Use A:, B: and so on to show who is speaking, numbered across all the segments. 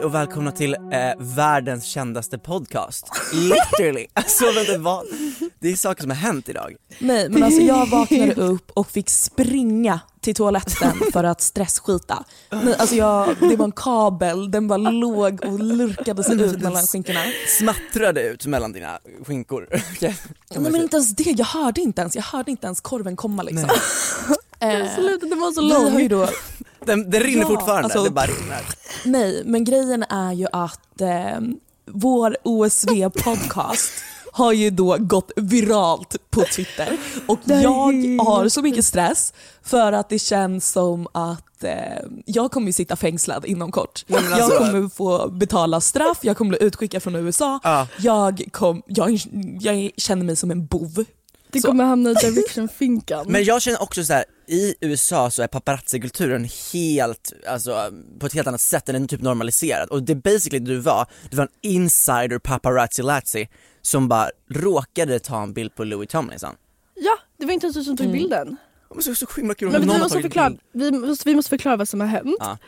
A: Hej och välkomna till eh, världens kändaste podcast. Literally! Alltså vänta vad? Det är saker som har hänt idag.
B: Nej men alltså jag vaknade upp och fick springa till toaletten för att stressskita. Nej, alltså jag, det var en kabel, den bara låg och lurkade sig ut mellan skinkorna.
A: Smattrade ut mellan dina skinkor. Okej.
B: Nej men inte ens det, jag hörde inte ens, jag hörde inte ens korven komma liksom. Eh,
C: Sluta, den var så
B: vi har ju då,
A: Den, den rinner
B: Ja,
A: fortfarande,
B: alltså-
A: det bara rinner.
B: nej men grejen är ju att eh, vår OSV podcast har ju då gått viralt på Twitter och jag har så mycket stress för att det känns som att eh, jag kommer ju sitta fängslad inom kort.
A: Alltså-
B: Jag kommer få betala straff, jag kommer bli utskickad från USA,
A: Ja.
B: jag, kom, jag, jag känner mig som en bov.
C: Det kommer hamna i direction-finkan.
A: Men jag känner också så här: i USA så är paparazzi-kulturen helt, alltså på ett helt annat sätt, den är typ normaliserad. Och det basically du var, du var en insider paparazzi-lazzi som bara råkade ta en bild på Louis Tomlinson.
C: Ja, det var inte ens du som tog
B: Mm.
C: bilden.
A: Men så, så himla kul om
C: Men vi måste, förklara, vi, måste, vi måste förklara vad som har hänt.
A: Ja.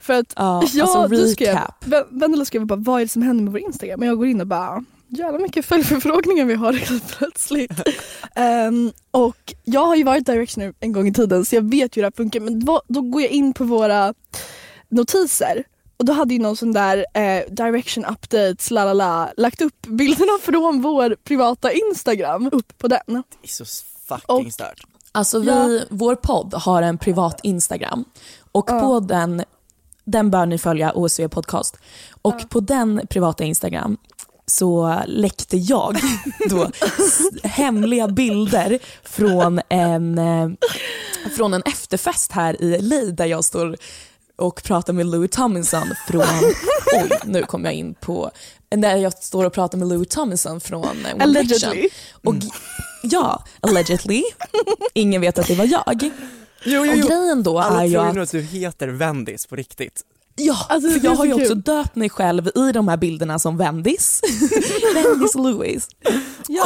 C: För att
B: Ja,
C: jag,
B: alltså
C: du skrev, Vendela skrev bara vad är det som händer med vår Instagram? Och jag går in och bara jävla mycket följdförfrågningar vi har helt plötsligt. Ehm, och jag har ju varit directioner en gång i tiden så jag vet ju hur det här funkar men då, då går jag in på våra notiser och då hade ju någon sån där eh, direction updates, la la la, lagt upp bilderna från vår privata Instagram upp på den.
A: Det är så fucking stört.
B: Alltså vi,
C: Ja.
B: vår podd har en privat Instagram och
C: Ja.
B: på den, den bör ni följa OSV podcast. Och på den privata Instagram så läckte jag då hemliga bilder från en, eh, från en efterfest här i LA där jag står och pratar med Louis Tomlinson från, oj nu kom jag in på, där jag står och pratar med Louis Tomlinson från One.
C: Allegedly.
B: Och, Ja, allegedly. Ingen vet att det var jag.
A: Jo, jo,
B: Och
A: jo.
B: grejen då
A: Alla
B: är ju
A: tror
B: att
A: nu att du heter Vendis på riktigt.
B: Ja,
C: Alltså,
B: för jag har ju också
C: kul.
B: döpt mig själv i de här bilderna som Vendis. Vendis Louis.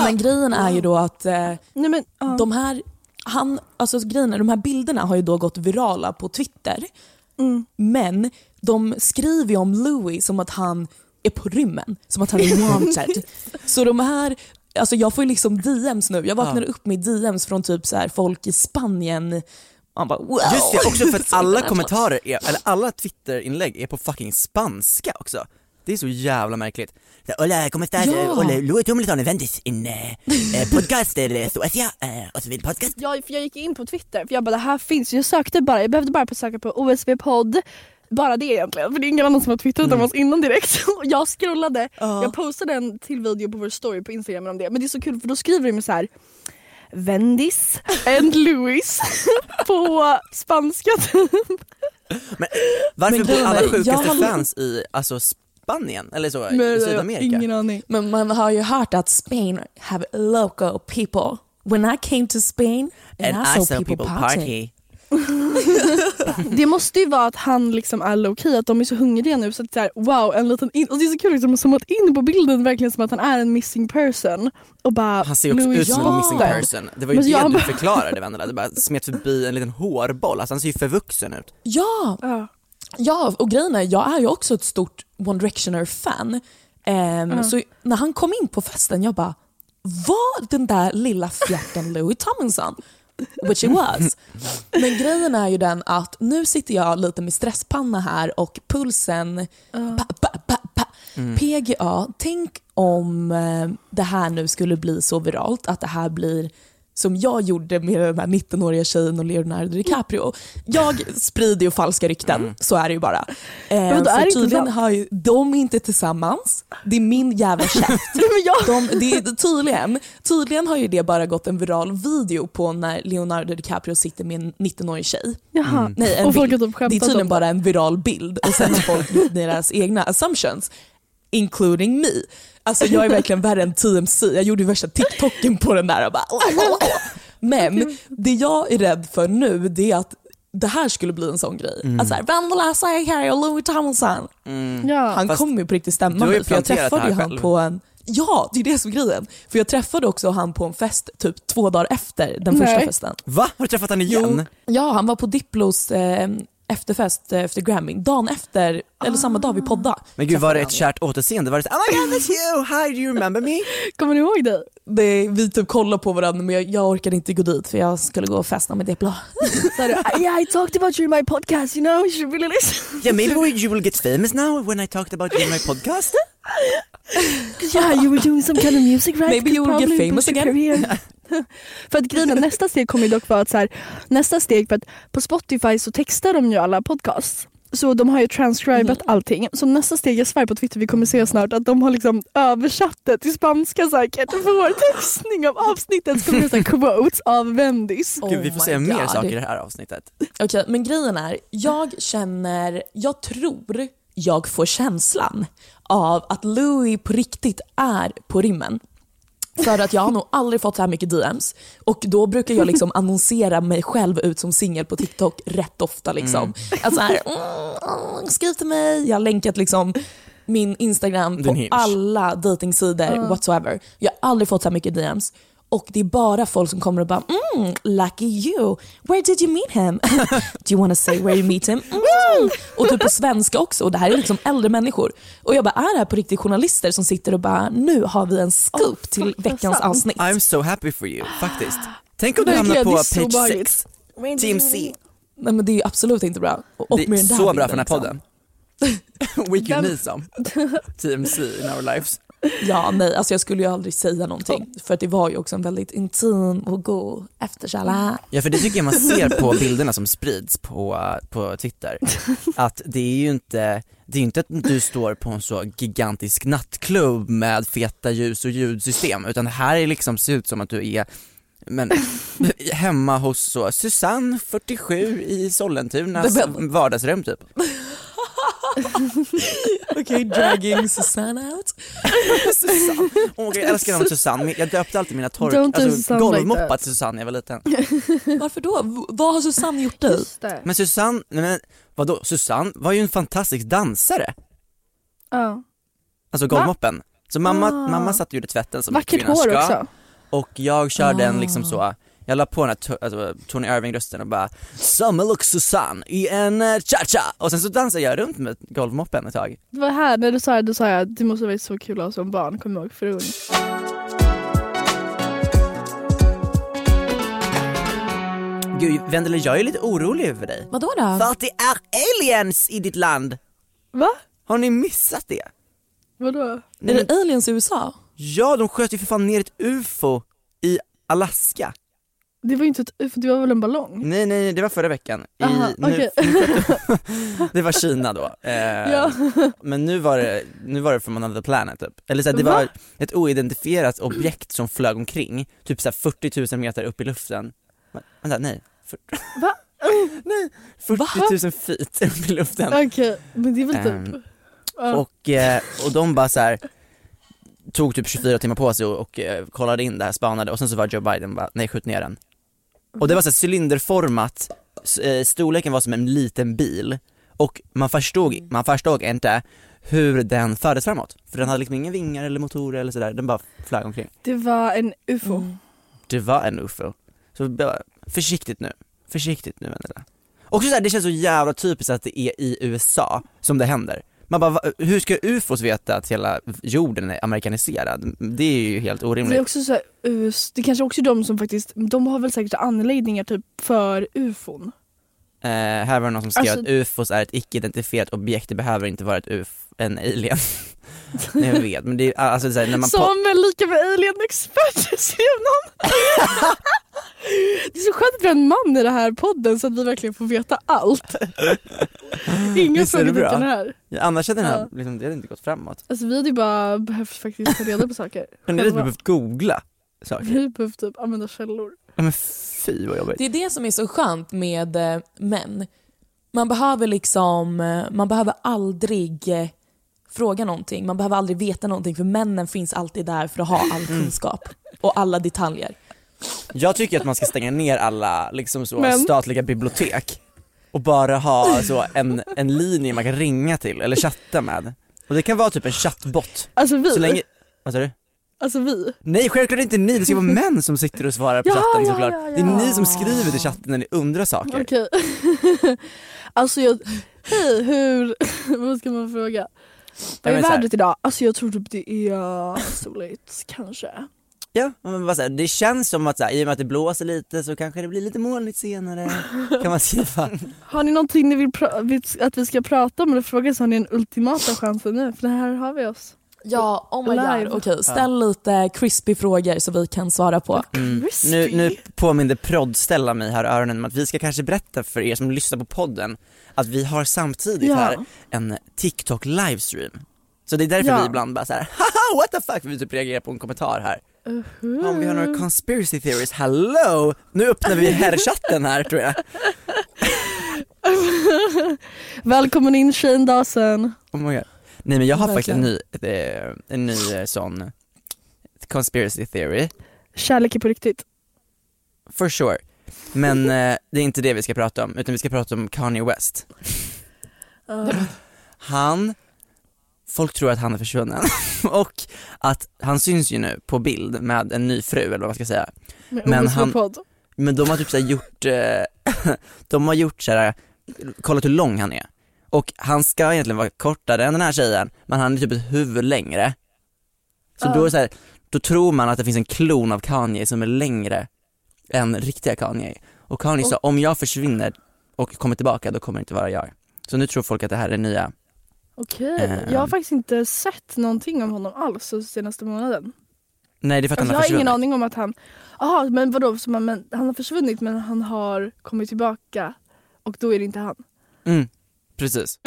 B: Men grejen är ju då att eh,
C: Nej, men, ja.
B: de här, han, alltså grejen är, de här bilderna har ju då gått virala på Twitter.
C: Mm.
B: Men de skriver ju om Louis som att han är på rymmen, som att han är wanted. så de här, alltså jag får ju liksom DMs nu, jag vaknar upp med DMs från typ så här folk i Spanien. Man bara wow.
A: Just det, också för att alla kommentarer, är, eller alla Twitterinlägg är på fucking spanska också. Det är så jävla märkligt. Hola, ¿cómo estás?
B: Ja.
A: Hola, Louis Tomlinson är Vendis in eh, eh, podcast de Suecia eh, och så vidare podcast.
C: Ja, för jag gick in på Twitter för jag bara det här finns, jag sökte bara, jag behövde bara söka på OSV-podd. Bara det egentligen, för det är ingen annan som har twittrat
A: Mm.
C: om oss innan direkt. Och jag scrollade, jag postade en till video på vår story på Instagram om det. Men det är så kul för då skriver de så här. Vendis and Louis på spanska typ.
A: Men varför
B: Men
A: bor alla sjukaste
B: jag har-
A: fans i alltså Spanien eller så,
C: Men,
A: i Sydamerika?
C: Ingen aning.
B: Men man har ju hört att Spain have local people. When I came to Spain and,
A: And
B: I saw people, party.
C: Det måste ju vara att han liksom är low key, att de är så hungriga nu så att det är wow, en liten in- och det är så kul liksom, som att in på bilden verkligen som att han är en missing person och bara
A: Han ser också ut som en missing person. Det var ju
C: Men
A: det
C: jag
A: du
C: bara-
A: förklarade Vendela, det bara smet förbi en liten hårboll, alltså han ser ju förvuxen ut.
B: Ja,
C: Ja.
B: ja, och grejen är, jag är ju också ett stort One Directioner-fan. Ehm, Så när han kom in på festen, jag bara, var den där lilla fjärten Louis Tomlinson? Which it was. Men grejen är ju den att nu sitter jag lite med stresspanna här och pulsen, pa, pa, pa, pa. PGA, tänk om eh, det här nu skulle bli så viralt, att det här blir som jag gjorde med den här 19-åriga tjejen och Leonardo DiCaprio. Jag sprider ju falska rykten, så är det ju bara. Eh,
C: Men då är det
B: tydligen har ju, de är inte tillsammans, det är min jävla käft. De, det är, tydligen, tydligen har ju det bara gått en viral video på när Leonardo DiCaprio sitter med en 19-årig tjej.
C: jaha.
B: Nej, en
C: och folk har typ
B: Det är tydligen bara en viral bild och sen har folk deras egna assumptions. Including me. Alltså jag är verkligen värre än TMC. Jag gjorde ju värsta TikToken på den där och bara Men det jag är rädd för nu det är att det här skulle bli en sån grej.
A: Mm.
B: Att såhär, Vandela Sayakari och Louis Tomlinson.
C: Ja.
B: Han
A: Fast
B: kommer ju på riktigt
A: du
B: stämma mig för jag träffade ju han på en Ja, det är det som är grejen. För jag träffade också han på en fest typ två dagar efter den första
C: Nej.
B: festen.
A: Va? Har du träffat honom igen?
B: Ja, han var på Diplos eh, efterfest eh, efter Grammy. Dagen efter, eller samma dag vi poddade.
A: Men gud var det ett kärt återseende? Var det så, oh my god that's you, hi do you remember me?
C: Kommer ni ihåg det?
B: honom. det, Vi typ kollade på varandra men jag, jag orkade inte gå dit för jag skulle gå och festa med Diplo.
C: Så här, yeah I talked about you in my podcast you know, you should really listen.
A: Yeah maybe you will get famous now when I talked about you in my podcast?
C: Yeah you were doing some kind of music right?
B: Maybe you will get famous again.
C: för att grejen nästa steg kommer ju dock vara att så här, nästa steg för att på Spotify så textar de ju alla podcasts. Så de har ju transcribat allting. Så nästa steg, jag svär på Twitter vi kommer se snart, att de har liksom översatt det till spanska säkert. För vår textning av avsnittet så kommer det quotes av Vendis.
B: Oh
A: Gud vi får se mer
B: God.
A: saker i det här avsnittet.
B: Okej, men grejen är, jag känner, jag tror jag får känslan av att Louis på riktigt är på rimmen. För att jag har nog aldrig fått så här mycket DMs och då brukar jag liksom annonsera mig själv ut som singel på TikTok rätt ofta. Liksom. Alltså här, mm, mm, skriv till mig, jag har länkat liksom min Instagram
A: Din
B: på
A: Hinge.
B: alla dejtingsidor whatsoever. Jag har aldrig fått så här mycket DMs. Och det är bara folk som kommer och bara mm, lucky you, where did you meet him? Do you wanna say where you meet him? Mm. Och typ på svenska också och det här är liksom äldre människor. Och jag bara, är det här på riktigt journalister som sitter och bara, nu har vi en scoop till
C: fuck, vad
B: veckans
C: sant.
B: avsnitt.
A: I'm so happy for you, faktiskt. Tänk om du hamnar på page
C: obehagligt.
A: 6, Team C.
B: Nej men det är ju absolut inte bra. Och,
A: Det är så bra för den här podden. We can need some. Team C in our lives.
B: Ja nej, alltså jag skulle ju aldrig säga någonting. För det var ju också en väldigt intim och god efterkälla.
A: Ja för det tycker jag man ser på bilderna som sprids på, på Twitter. Att det är ju inte, det är inte att du står på en så gigantisk nattklubb med feta ljus och ljudsystem utan det här är liksom, ser ut som att du är men, hemma hos så, Susanne 47 i
B: var-
A: vardagsrum typ.
B: Okej, dragging Susanne out.
A: Susanne, oh, jag älskar namnet Susanne, jag döpte alltid mina tork, alltså
C: like
A: golvmoppar till Susanne när jag var liten.
B: Varför då? V- Vad har Susanne gjort dig?
A: Men Susanne, men vadå, Susanne var ju en fantastisk dansare.
C: Ja.
A: Alltså golvmoppen. Så mamma,
C: Ah.
A: mamma satt och gjorde tvätten som
C: Vackert hår
A: ska.
C: också.
A: Och jag körde en
B: Ah.
A: liksom så, jag la på den här alltså, Tony Irving-rösten och bara Summer look Susanne i en uh, cha-cha och sen så dansade jag runt med golvmoppen ett tag.
C: Det var här, när du sa det, då sa jag att det måste vara så kul att ha som barn, kommer jag ihåg för ung.
A: Gud Vendela, jag är lite orolig över dig.
B: Vadå då?
A: För att det är aliens i ditt land!
C: Va?
A: Har ni missat det?
C: Vadå?
B: Är det aliens i USA?
A: Ja, de sköt ju för fan ner ett ufo i Alaska.
C: Det var ju inte ett UFO, det var väl en ballong?
A: Nej nej, det var förra veckan. I,
C: Aha,
A: nu,
C: okej.
A: det var Kina då. Eh,
C: Ja.
A: Men nu var det, nu var det from another planet typ. Eller så här, det
C: Va?
A: var ett oidentifierat objekt som flög omkring, typ så här 40 000 meter upp i luften. Vänta, nej. För,
C: Va?
A: nej, 40 000 feet upp i luften.
C: Okej, men det är väl typ... Ja.
A: Och, eh, och de bara så här tog typ 24 timmar på sig och, och eh, kollade in det här, spanade och sen så var Joe Biden bara, nej skjut ner den. Och det var så här cylinderformat, eh, storleken var som en liten bil och man förstod, man förstod inte hur den fördes framåt. För den hade liksom inga vingar eller motorer eller sådär, den bara flög omkring.
C: Det var en UFO.
B: Mm.
A: Det var en ufo. Så försiktigt nu, försiktigt nu Vendela. Och så här, det känns så jävla typiskt att det är i USA som det händer. Man bara, hur ska ufos veta att hela jorden är amerikaniserad? Det är ju helt
C: Det är
A: orimligt.
C: också så här, det kanske också är de som faktiskt, de har väl säkert anledningar typ för ufon.
A: Eh, här var det någon som skrev
C: Alltså-
A: att ufos är ett icke-identifierat objekt, det behöver inte vara ett uf, en alien. Nej, jag vet, men det är alltså det är här, när man
C: är lika med alien-expert skrev någon. det är så skönt att vi har en man i den här podden så att vi verkligen får veta allt. Inga frågetecken här.
A: ja, annars hade den här,
C: Ja.
A: liksom, det hade inte gått framåt.
C: Alltså vi hade ju bara behövt faktiskt ta reda på saker.
A: Men det hade behövt googla saker.
C: Vi hade behövt typ använda källor.
A: Ja, men fy vad jobbigt.
B: Det är det som är så skönt med eh, män. Man behöver liksom, eh, man behöver aldrig eh, fråga någonting, man behöver aldrig veta någonting för männen finns alltid där för att ha all
A: Mm.
B: kunskap och alla detaljer.
A: Jag tycker att man ska stänga ner alla liksom så,
C: Men-
A: statliga bibliotek och bara ha så, en, en linje man kan ringa till eller chatta med. Och det kan vara typ en chattbot.
C: Alltså vi,
A: Så länge, vad sa du?
C: Alltså vi.
A: Nej självklart inte ni, det ska vara män som sitter och svarar på
C: Ja,
A: chatten
C: ja,
A: såklart.
C: ja,
A: Det är ni
C: ja.
A: som skriver till chatten när ni undrar saker.
C: Okej. alltså jag, hej hur, vad ska man fråga? Vad är vädret idag? Alltså jag tror typ det är soligt kanske.
A: Ja, men bara så här, det känns som att så här, i och med att det blåser lite så kanske det blir lite molnigt senare, kan man skriva.
C: Har ni någonting ni vill vill att vi ska prata om eller fråga så har ni en ultimata chansen nu för här har vi oss.
B: Ja, oh my
C: Live.
B: god. Okej, ställ lite crispy frågor så vi kan svara på.
A: Mm. Nu, nu påminner proddställa mig här öronen om att vi ska kanske berätta för er som lyssnar på podden att vi har samtidigt
C: Ja.
A: här en TikTok livestream. Så det är därför
C: Ja.
A: vi ibland bara såhär haha what the fuck, vi typ reagerar på en kommentar här.
C: Uh-huh.
A: Om vi har några conspiracy theories, hello! Nu öppnar vi herrchatten här tror jag.
C: Välkommen in Shane Dawson.
A: Oh my God. Nej men jag har faktiskt en
B: Verkligen.
A: ny, eh, en ny eh, sån conspiracy theory,
C: Kärlek är på riktigt.
A: for sure. Men eh, det är inte det vi ska prata om, utan vi ska prata om Kanye West. Han, folk tror att han är försvunnen och att han syns ju nu på bild med en ny fru eller vad man ska säga.
C: Med
A: Men han-
C: podd.
A: Men de har typ så här gjort, eh, de har gjort så här, kollat hur lång han är. Och han ska egentligen vara kortare än den här tjejen, men han är typ ett huvud längre. Så då är så här, då tror man att det finns en klon av Kanye som är längre än riktiga Kanye. Och Kanye sa, om jag försvinner och kommer tillbaka, då kommer det inte vara jag. Så nu tror folk att det här är nya.
C: Okej,
A: Ehm.
C: jag har faktiskt inte sett någonting om honom alls den senaste månaden.
A: Nej det är för att
C: Alltså,
A: han
C: jag
A: har
C: har ingen
A: försvunnit.
C: aning om att han, jaha men vadå, så man, men, han har försvunnit men han har kommit tillbaka och då är det inte han.
A: Mm, precis.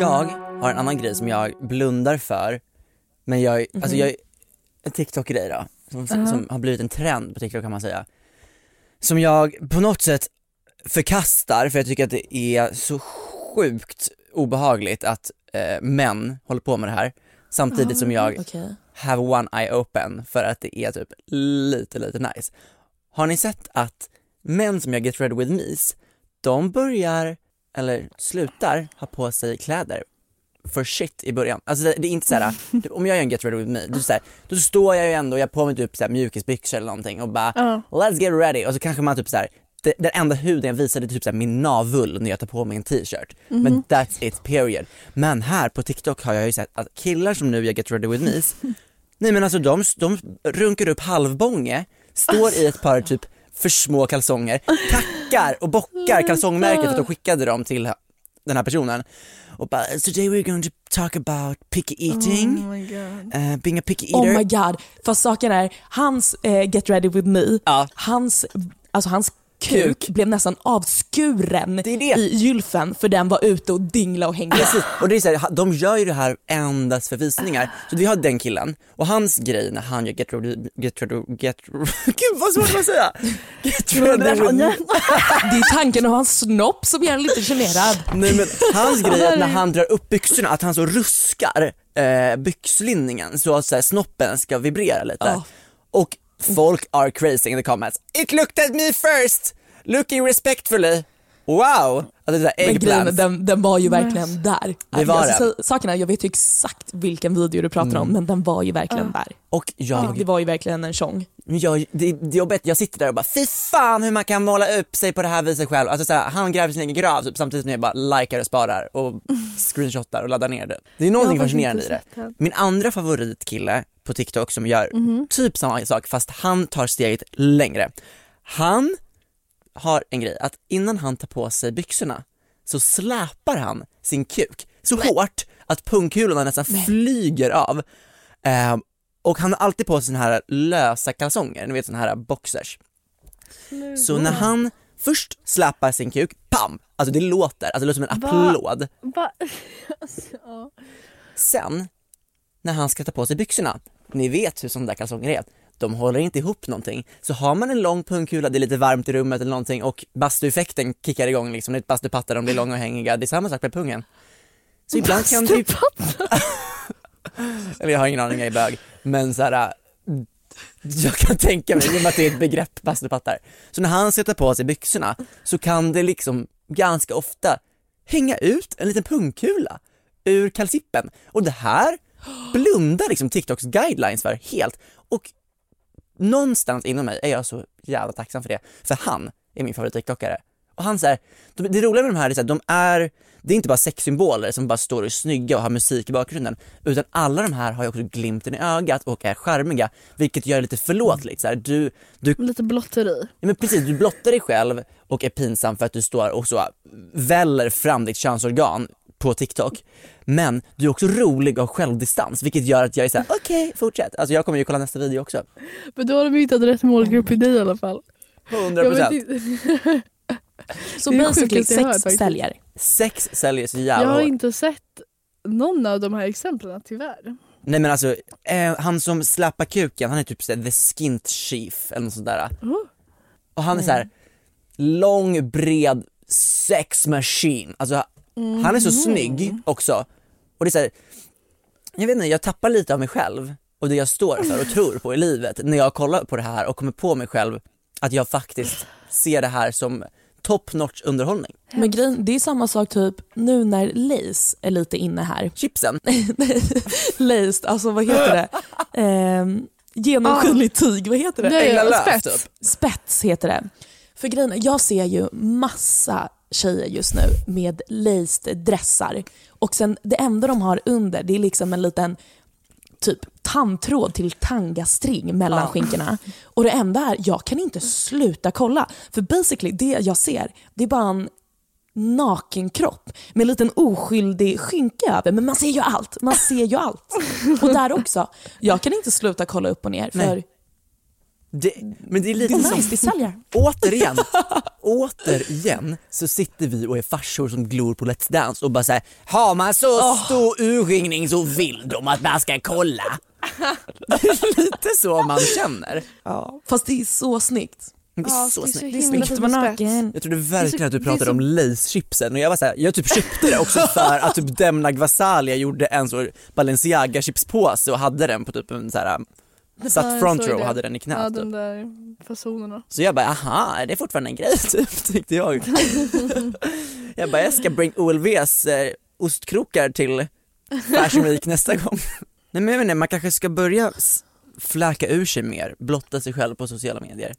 A: Jag har en annan grej som jag blundar för, men jag, alltså jag, en TikTok-grej då, som, som har blivit en trend på TikTok kan man säga. Som jag på något sätt förkastar för jag tycker att det är så sjukt obehagligt att eh, män håller på med det här. Samtidigt som jag
B: Okej.
A: have one eye open för att det är typ lite, lite nice. Har ni sett att män som gör Get Ready With Me's, de börjar, eller slutar, ha på sig kläder för shit i början. Alltså det, det är inte såhär, typ, om jag gör en Get Ready With Me, då, såhär, då står jag ju ändå, jag har på mig typ såhär, mjukisbyxor eller någonting och bara
C: Ja.
A: let's get ready och så kanske man typ såhär det, den enda huden jag visade typ såhär min navull när jag tar på mig en t-shirt. Men that's it period. Men här på TikTok har jag ju sett att killar som nu gör Get Ready With Me's, nej men alltså de, de runkar upp halvbånge, står i ett par typ för små kalsonger, tackar och bockar kalsongmärket för att de skickade dem till den här personen och bara today we're going to talk about picky eating,
C: Oh my god.
A: uh, being a picky eater.
B: Oh my god. Fast saken är, hans eh, Get Ready With Me,
A: Ja.
B: hans, alltså hans kuk, blev nästan avskuren
A: Det det.
B: i gylfen för den var ute och dingla och hängde.
A: Precis, och det är så här, de gör ju det här endast för visningar. Så vi har den killen, och hans grej när han gör Get Ready, Get Ready, Get Gud vad svårt att säga! Get Ready with me.
B: Det är tanken att ha en snopp som gör en lite generad.
A: Nej men hans grej är att när han drar upp byxorna, att han så ruskar eh, byxlinningen så att så här, snoppen ska vibrera lite.
B: Ja.
A: Och folk are crazy in the comments. It looked at me first! Looking respectfully. Wow! Alltså det där
B: Men grejen, den, den var ju verkligen där.
A: Det var
B: alltså,
A: den.
B: är, jag vet ju exakt vilken video du pratar om men den var ju verkligen där.
A: Och jag
B: Det var ju verkligen en sång.
A: Men jag, det, det jobbet, jag sitter där och bara fy fan hur man kan måla upp sig på det här viset själv. Alltså såhär, han gräver sin egen grav typ, samtidigt som jag bara likar och sparar och screenshotar och laddar ner det. Det är någonting fascinerande i det. Min andra favoritkille på TikTok som gör
C: Mhm.
A: typ samma sak fast han tar steget längre. Han har en grej att innan han tar på sig byxorna så släpar han sin kuk så hårt att pungkulorna nästan flyger av. Ehm, och han har alltid på sig såna här lösa kalsonger, ni vet såna här boxers. Så när han först släpar sin kuk, pam! Alltså det låter, alltså det låter som en
C: Va?
A: applåd.
C: Va? Alltså, ja.
A: Sen, när han ska ta på sig byxorna, ni vet hur sådana där kalsonger är, de håller inte ihop någonting. Så har man en lång pungkula, det är lite varmt i rummet eller någonting och bastueffekten kickar igång liksom, det är ett bastupattar, de blir långa och hängiga, det är samma sak med pungen. Så ibland kan det Eller jag har ingen aning, jag är bög, men så här. Jag kan tänka mig, i och med att det är ett begrepp, bastupattar. Så när han sätter på sig byxorna så kan det liksom ganska ofta hänga ut en liten pungkula ur kalsippen. Och det här blundar liksom TikToks guidelines för helt. Och någonstans inom mig är jag så jävla tacksam för det, för han är min favorit-tiktokare. Och han säger, det roliga med de här är att de är, det är inte bara sexsymboler som bara står och är snygga och har musik i bakgrunden, utan alla de här har ju också glimten i ögat och är charmiga, vilket gör det lite förlåtligt. Så här, du, du
C: Lite blotteri.
A: Ja, men precis, du blottar dig själv och är pinsam för att du står och så väller fram ditt könsorgan på TikTok. Men du är också rolig och har självdistans vilket gör att jag är såhär, okej fortsätt. Alltså jag kommer ju kolla nästa video också.
C: Men då har de hittat rätt målgrupp i dig i alla fall.
A: 100%.
C: Jag vet inte-
B: Så
C: Det är det
B: basically
C: jag hört
B: sex
C: faktiskt.
B: säljer.
A: Sex säljer så
C: Jag
A: jävla
C: har
A: hårt.
C: inte sett någon av de här exemplen tyvärr.
A: Nej men alltså, eh, han som slappar kuken, han är typ såhär the skint chief eller något sånt där.
C: Oh.
A: Och han är så här lång, bred sex machine. Alltså han är så snygg också. Och det är så här, jag vet inte, jag tappar lite av mig själv och det jag står för och tror på i livet när jag kollar på det här och kommer på mig själv att jag faktiskt ser det här som top notch underhållning.
B: Men grejen, det är samma sak typ nu när Lace är lite inne här.
A: Chipsen,
B: Lace, alltså vad heter det? Ehm, genomskinligt tyg, vad heter det?
A: Änglalös,
C: spets.
A: typ.
B: Spets heter det. För grejen jag ser ju massa tjejer just nu med laced dressar och sen det enda de har under det är liksom en liten typ tandtråd till tangastring mellan skinkorna. Och det enda är, jag kan inte sluta kolla. För basically det jag ser, det är bara en naken kropp med en liten oskyldig skynke över. Men man ser ju allt. Man ser ju allt. Och där också, jag kan inte sluta kolla upp och ner för
A: Nej. Det, men det är
B: det
A: lite
B: är
A: som
B: nice, det säljer.
A: Återigen, återigen så sitter vi och är farsor som glor på Let's Dance och bara säger har man så stor urringning så vill de att man ska kolla. Det är lite så man känner.
B: Ja. Fast det är så snyggt.
A: Det är
C: Ja,
A: så
C: det är
A: snyggt.
B: Det är snyggt naken.
A: Jag trodde verkligen att du
C: det
A: pratade
C: så-
A: om Lace-chipsen och jag var såhär, jag typ köpte det också för att typ Demna Gvasalia gjorde en så Balenciaga chipspåse och hade den på typ en såhär,
C: Ja,
A: satt front row
C: det.
A: och hade den i knät
C: Ja,
A: typ.
C: de där fasonerna.
A: Så jag bara, aha, är det fortfarande en grej typ, tyckte jag. jag bara, jag ska bring OLVs eh, ostkrokar till Fashion Week nästa gång. Nej men jag inte, man kanske ska börja fläka ur sig mer, blotta sig själv på sociala medier.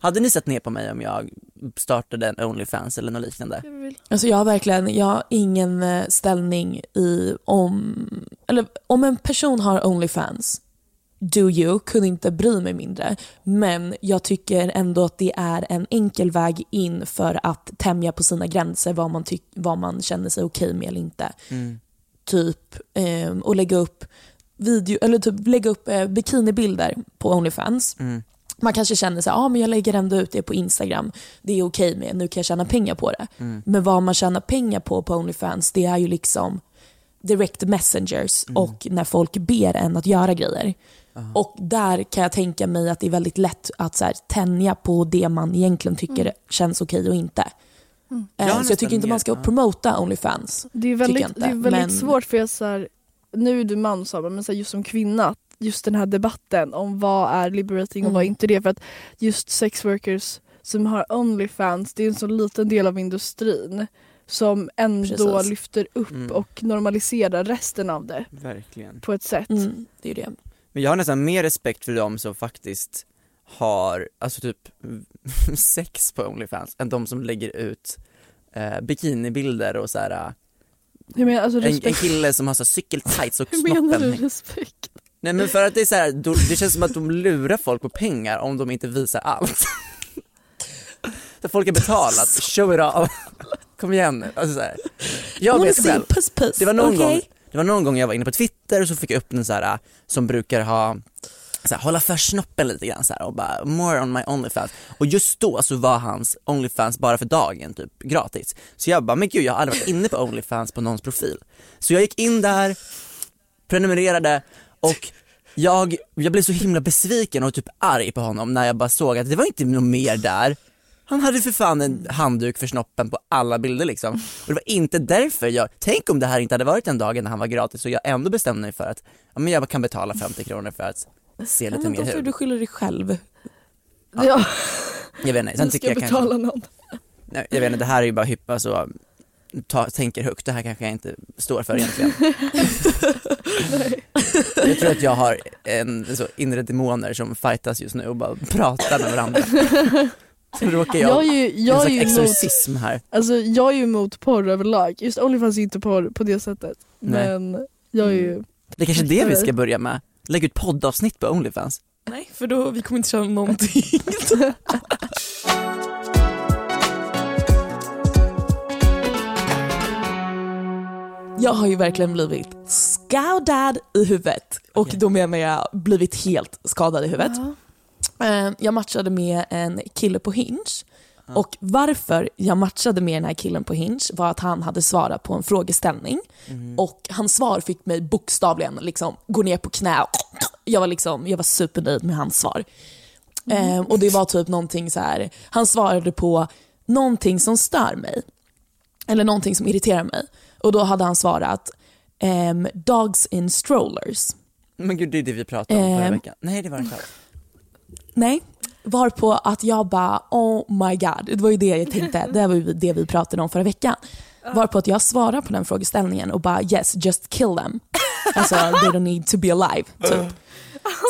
A: Hade ni sett ner på mig om jag startade en Onlyfans eller något liknande?
C: Jag vill-
B: Alltså jag har verkligen, jag har ingen eh, ställning i om, eller om en person har Onlyfans, do you, kunde inte bry mig mindre. Men jag tycker ändå att det är en enkel väg in för att tämja på sina gränser vad man, tyck, vad man känner sig okej med eller inte. Typ, eh, och lägga upp video, eller typ lägga upp eh, bikinibilder på Onlyfans. Man kanske känner så här, ah, men jag lägger ändå ut det på Instagram, det är okej med, nu kan jag tjäna pengar på det. Men vad man tjänar pengar på på Onlyfans, det är ju liksom direct messengers och när folk ber en att göra grejer. Och där kan jag tänka mig att det är väldigt lätt att så här, tänja på det man egentligen tycker känns okej och inte.
A: Jag har
B: så jag tycker inte man ska promota Onlyfans.
C: Det är väldigt, det är väldigt
B: men-
C: svårt för jag så här, nu är du man Sara, men så här, just som kvinna, just den här debatten om vad är liberating och vad är
B: Mm.
C: inte det. För att just sex workers som har Onlyfans, det är en så liten del av industrin som ändå
B: Precis.
C: lyfter upp
A: Mm.
C: och normaliserar resten av det
A: Verkligen.
C: på ett sätt.
B: Mm, det är det.
A: Men jag har nästan mer respekt för dem som faktiskt har, alltså typ sex på Onlyfans än de som lägger ut eh, bikinibilder och så här.
C: Hur menar, alltså,
A: En, en kille som har så cykeltights och
C: Hur menar du
A: snoppen
C: respekt?
A: Nej men för att det är så här, då, det känns som att de lurar folk på pengar om de inte visar allt. så folk har betalat, show it off. Kom igen nu. Alltså så här. Jag vet själv. Det var någon
B: okej?
A: gång det var någon gång jag var inne på Twitter och så fick jag upp en så här äh, som brukar ha så här, hålla för snoppen lite grann så här, och bara more on my Onlyfans. Och just då så var hans Onlyfans bara för dagen typ gratis. Så jag bara, men gud jag har aldrig varit inne på Onlyfans på någons profil. Så jag gick in där, prenumererade och jag, jag blev så himla besviken och typ arg på honom när jag bara såg att det var inte något mer där. Han hade för fan en handduk för snoppen på alla bilder liksom. Och det var inte därför jag, tänk om det här inte hade varit den dagen när han var gratis och jag ändå bestämde mig för att, ja men jag kan betala 50 kronor för att se lite mer hud.
B: du skylla dig själv.
C: Ja,
A: Jag vet inte, sen
C: du
A: tycker jag
C: betala
A: kanske,
C: någon.
A: nej, jag vet inte, det här är ju bara hyppa så, ta, tänker högt, det här kanske jag inte står för egentligen. jag tror att jag har en så inre demoner som fightas just nu och bara pratar med varandra. Så råkar jag,
C: Jag är ju, jag är ju
A: exorcism här.
C: alltså, jag är ju emot porr överlag. Just Onlyfans är inte porr på det sättet.
A: Nej.
C: Men jag är ju
A: Det är kanske är det vi ska börja med, lägga ut poddavsnitt på Onlyfans.
B: Nej, för då vi kommer inte köra någonting. Jag har ju verkligen blivit skadad i huvudet. Och då menar jag blivit helt skadad i huvudet. Eh, Jag matchade med en kille på Hinge. Och varför jag matchade med den här killen på Hinge var att han hade svarat på en frågeställning. Och hans svar fick mig bokstavligen liksom gå ner på knä. Jag var, liksom, jag var supernöjd med hans svar. Eh, och det var typ någonting så här. han svarade på någonting som stör mig. Eller någonting som irriterar mig. Och då hade han svarat ehm, dogs in strollers.
A: Men gud det är det vi pratade om förra
B: Ehm.
A: veckan. Nej det var inte alls.
B: Nej. Varpå att jag bara oh my god, det var ju det jag tänkte, det var ju det vi pratade om förra veckan. Varpå att jag svarar på den frågeställningen och bara yes, just kill them. Alltså they don't need to be alive. Typ.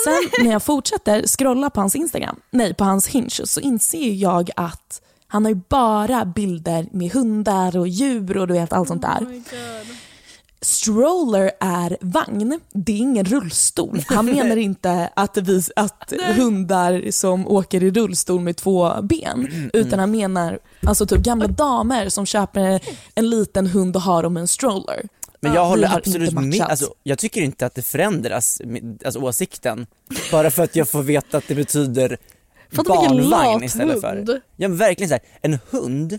B: Sen när jag fortsätter scrolla på hans Instagram, nej på hans Hinge, så inser jag att han har ju bara bilder med hundar och djur och du vet allt sånt där. Stroller är vagn, det är ingen rullstol. Han menar inte att, vi, att hundar som åker i rullstol med två ben, utan han menar alltså typ gamla damer som köper en liten hund och har dem i en stroller.
A: Men
B: Ja,
A: jag håller absolut med, alltså, jag tycker inte att det förändras, alltså åsikten, bara för att jag får veta att det betyder barnvagn istället
C: hund.
A: för. Ja men verkligen såhär, en hund,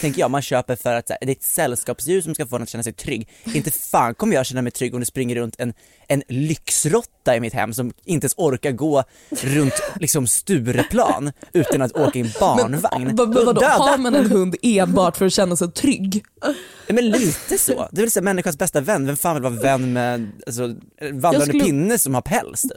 A: Tänker jag, man köper för att så här, det är ett sällskapsdjur som ska få en att känna sig trygg. Inte fan kommer jag känna mig trygg om det springer runt en, en lyxrotta i mitt hem som inte ens orkar gå runt liksom Stureplan utan att åka i en barnvagn.
B: Men, vad- vadå, har man en hund enbart för att känna sig trygg?
A: Men lite så. Det är väl så här, människans bästa vän, vem fan vill vara vän med alltså, vandrande
C: skulle-
A: pinne som har päls typ?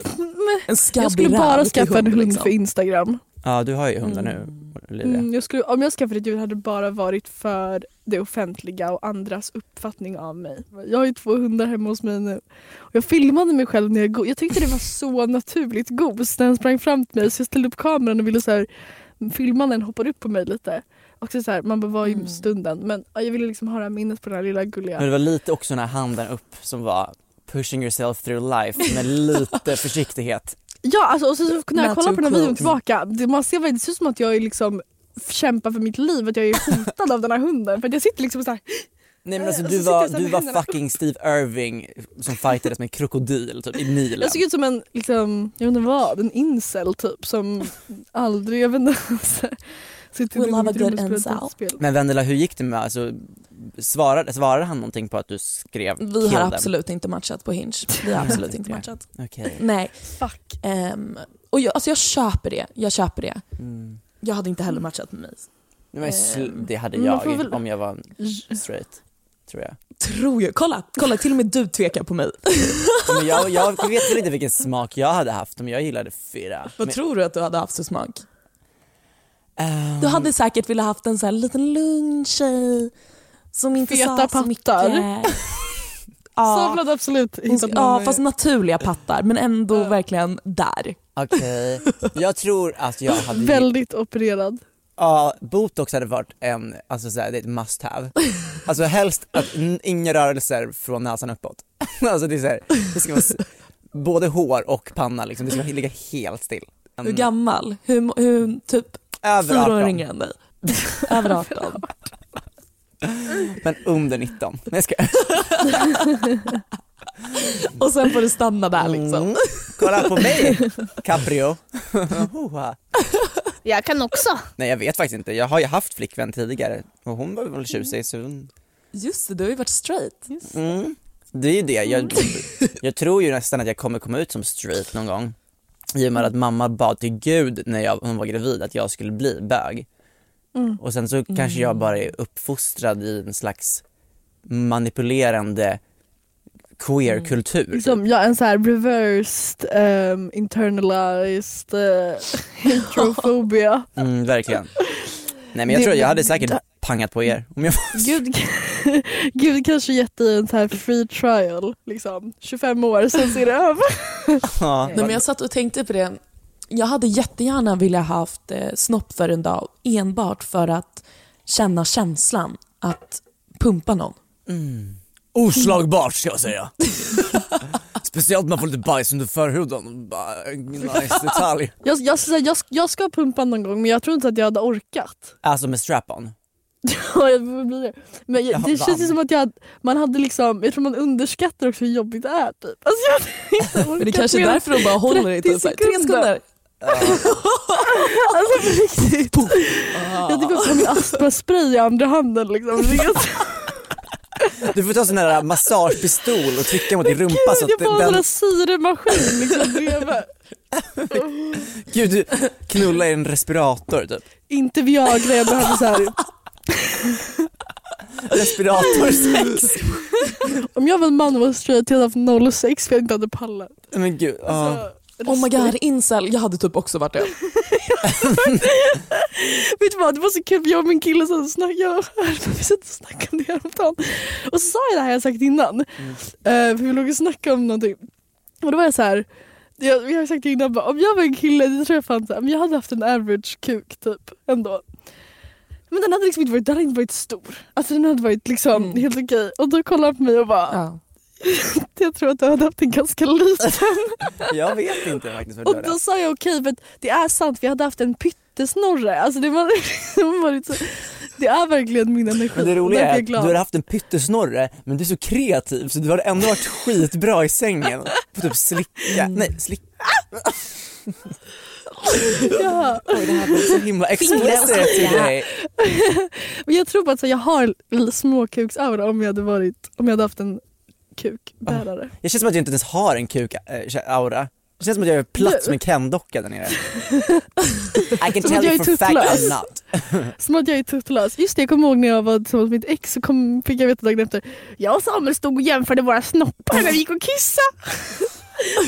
B: En skabbig
C: Jag skulle bara skaffa en hund
B: liksom.
C: för Instagram.
A: Ja du har ju hundar nu Olivia.
C: Mm, jag skulle, om jag skaffade ett djur hade det bara varit för det offentliga och andras uppfattning av mig. Jag har ju två hundar hemma hos mig nu. Och jag filmade mig själv när jag go- Jag tyckte det var så naturligt gos när den sprang fram till mig så jag ställde upp kameran och ville så här, filma när den hoppade upp på mig lite. Och så här, man bara var i stunden men ja, jag ville liksom ha det här minnet på den här lilla gulliga.
A: Men det var lite också den här handen upp som var pushing yourself through life med lite försiktighet.
C: Ja alltså och så, så när jag
B: Not
C: kollar på den här videon tillbaka, det, man ser, det ser ut som att jag är liksom kämpar för mitt liv, att jag är hotad av den här hunden. För att jag sitter liksom så här,
A: Nej men alltså du var, du var
C: händerna.
A: fucking Steve Irving som fightades med en krokodil typ i Nilen.
C: Jag såg ut som en, liksom, jag vet inte vad, en incel typ som aldrig, jag vet inte. Sitter
B: We'll have a good
C: spel.
A: Men Vendela hur gick det med, alltså svarade, svarade han någonting på att du skrev
B: Vi har
A: them?
B: absolut inte matchat på Hinge. Vi har absolut inte matchat.
A: Okej.
B: Nej.
C: Fuck.
B: ehm, och jag, alltså jag köper det. Jag köper det.
A: Mm.
B: Jag hade inte heller matchat med mig.
A: Men sl- det hade jag
C: väl-
A: om jag var straight, tror jag.
B: Tror jag. Kolla, kolla till och med du tvekar på mig.
A: Men jag, jag vet väl inte vilken smak jag hade haft om jag gillade fyra.
B: Vad
A: Men,
B: tror du att du hade haft för smak?
A: Ehm,
B: Du hade säkert velat haft en så här liten lugn tjej som inte
C: Feta
B: sa så
C: pattar.
B: mycket. ja,
C: Savlade absolut
B: hon,
C: hittat
B: ja fast naturliga pattar men ändå verkligen där.
A: Okej, jag tror att jag hade
C: Väldigt opererad.
A: Ja, botox hade varit en, alltså såhär, det är ett must have. Alltså helst att inga rörelser från näsan uppåt. Alltså det är såhär, det ska vara både hår och panna liksom, det ska ligga helt still. En-
B: Hur gammal? Hur, hur typ
A: Över
B: fyra år
A: 18,
B: yngre än dig? Över 18.
A: men under 19. Nej jag skojar.
B: Och sen får du stanna där liksom.
A: Mm. Kolla på mig, Caprio.
C: Jag kan också.
A: Nej jag vet faktiskt inte, jag har ju haft flickvän tidigare och hon var väl tjusig så hon...
B: Just det, du har ju varit straight.
A: mm. Det är ju det, jag, jag tror ju nästan att jag kommer komma ut som straight någon gång. I och med att mamma bad till gud när jag, hon var gravid att jag skulle bli bög. Och sen så kanske jag bara är uppfostrad i en slags manipulerande queer-kultur.
C: Liksom, ja, en så här reversed, um, internalized uh, heterophobia.
A: Mm, verkligen. Nej men jag
C: Det-
A: tror jag hade säkert pangat på er om jag
C: Gud, Gud kanske gett dig en så här free trial, liksom. 25 år, sen ser det över.
A: Ja,
B: Nej, men jag satt och tänkte på det. Jag hade jättegärna velat haft eh, snopp för en dag enbart för att känna känslan att pumpa någon.
A: Oslagbart ska jag säga. Speciellt när man får lite bajs under förhuden. Nice detalj.
C: Jag, jag, jag, jag, jag ska pumpa någon gång men jag tror inte att jag hade orkat.
A: Alltså med strap-on.
C: Ja, jag får bli det. Men jag,
A: Ja,
C: det känns ju som att jag, man hade liksom, jag tror man underskattar också hur jobbigt det är typ. Alltså, jag
B: Men det kanske är därför de bara håller i
C: 30
B: typ så tre sekunder.
C: Alltså på riktigt. Jag typ har min astmaspray i andra handen liksom.
A: Du får ta sån här massagepistol och trycka mot din rumpa så
C: Gud,
A: att
C: jag får en
A: den,
C: här syremaskin liksom bredvid.
A: gud du knullar i en respirator typ.
C: Inte Viagra, jag behöver så här.
A: Respiratorsex.
C: Om jag var en man och var straight jag hade haft noll sex för jag inte hade pallat.
A: Men gud.
C: Alltså,
B: Oh my god, incel. Jag hade typ också varit det.
C: Vet du vad, det var så kul för jag och min kille så snack, jag, vi satt och snackade om det häromdagen. Och så sa jag det här jag sagt innan. Eh, för vi låg och snackade om någonting. Och då var jag så här. Jag, vi har sagt det innan, bara, om jag var en kille, det tror jag fan så här, men jag hade haft en average kuk typ ändå. Men den hade liksom inte varit, den hade inte varit stor. Alltså den hade varit liksom helt okej. Och då kollade han på mig och bara,
B: Ja.
C: jag tror att du hade haft en ganska liten.
A: Jag vet inte faktiskt
C: Och
A: du
C: då sa jag okej för att det är sant, vi hade haft en pyttesnorre. Alltså det, var, det, varit så, det är verkligen min energi.
A: Men det roliga är att du har haft en pyttesnorre men du är så kreativ så du har ändå varit skitbra i sängen. På typ slicka, nej slicka.
C: Ja.
A: Oj det här blev så himla explicit till dig.
C: Men jag tror på att så, jag har en småkuksaura om jag hade varit, om jag hade haft en kukbärare.
A: Jag känns som att jag inte ens har en kuk-aura. Det känns som att jag är plats som en Ken-docka där nere. I can
C: Som
A: tell
C: att jag
A: you
C: är
A: for a fact. I'm not.
C: Som att jag är tuttlös. Just det, jag kommer ihåg när jag var tillsammans med mitt ex så kom, fick jag veta dagen efter. Jag och Samuel stod och jämförde våra snoppar när vi gick och kissade.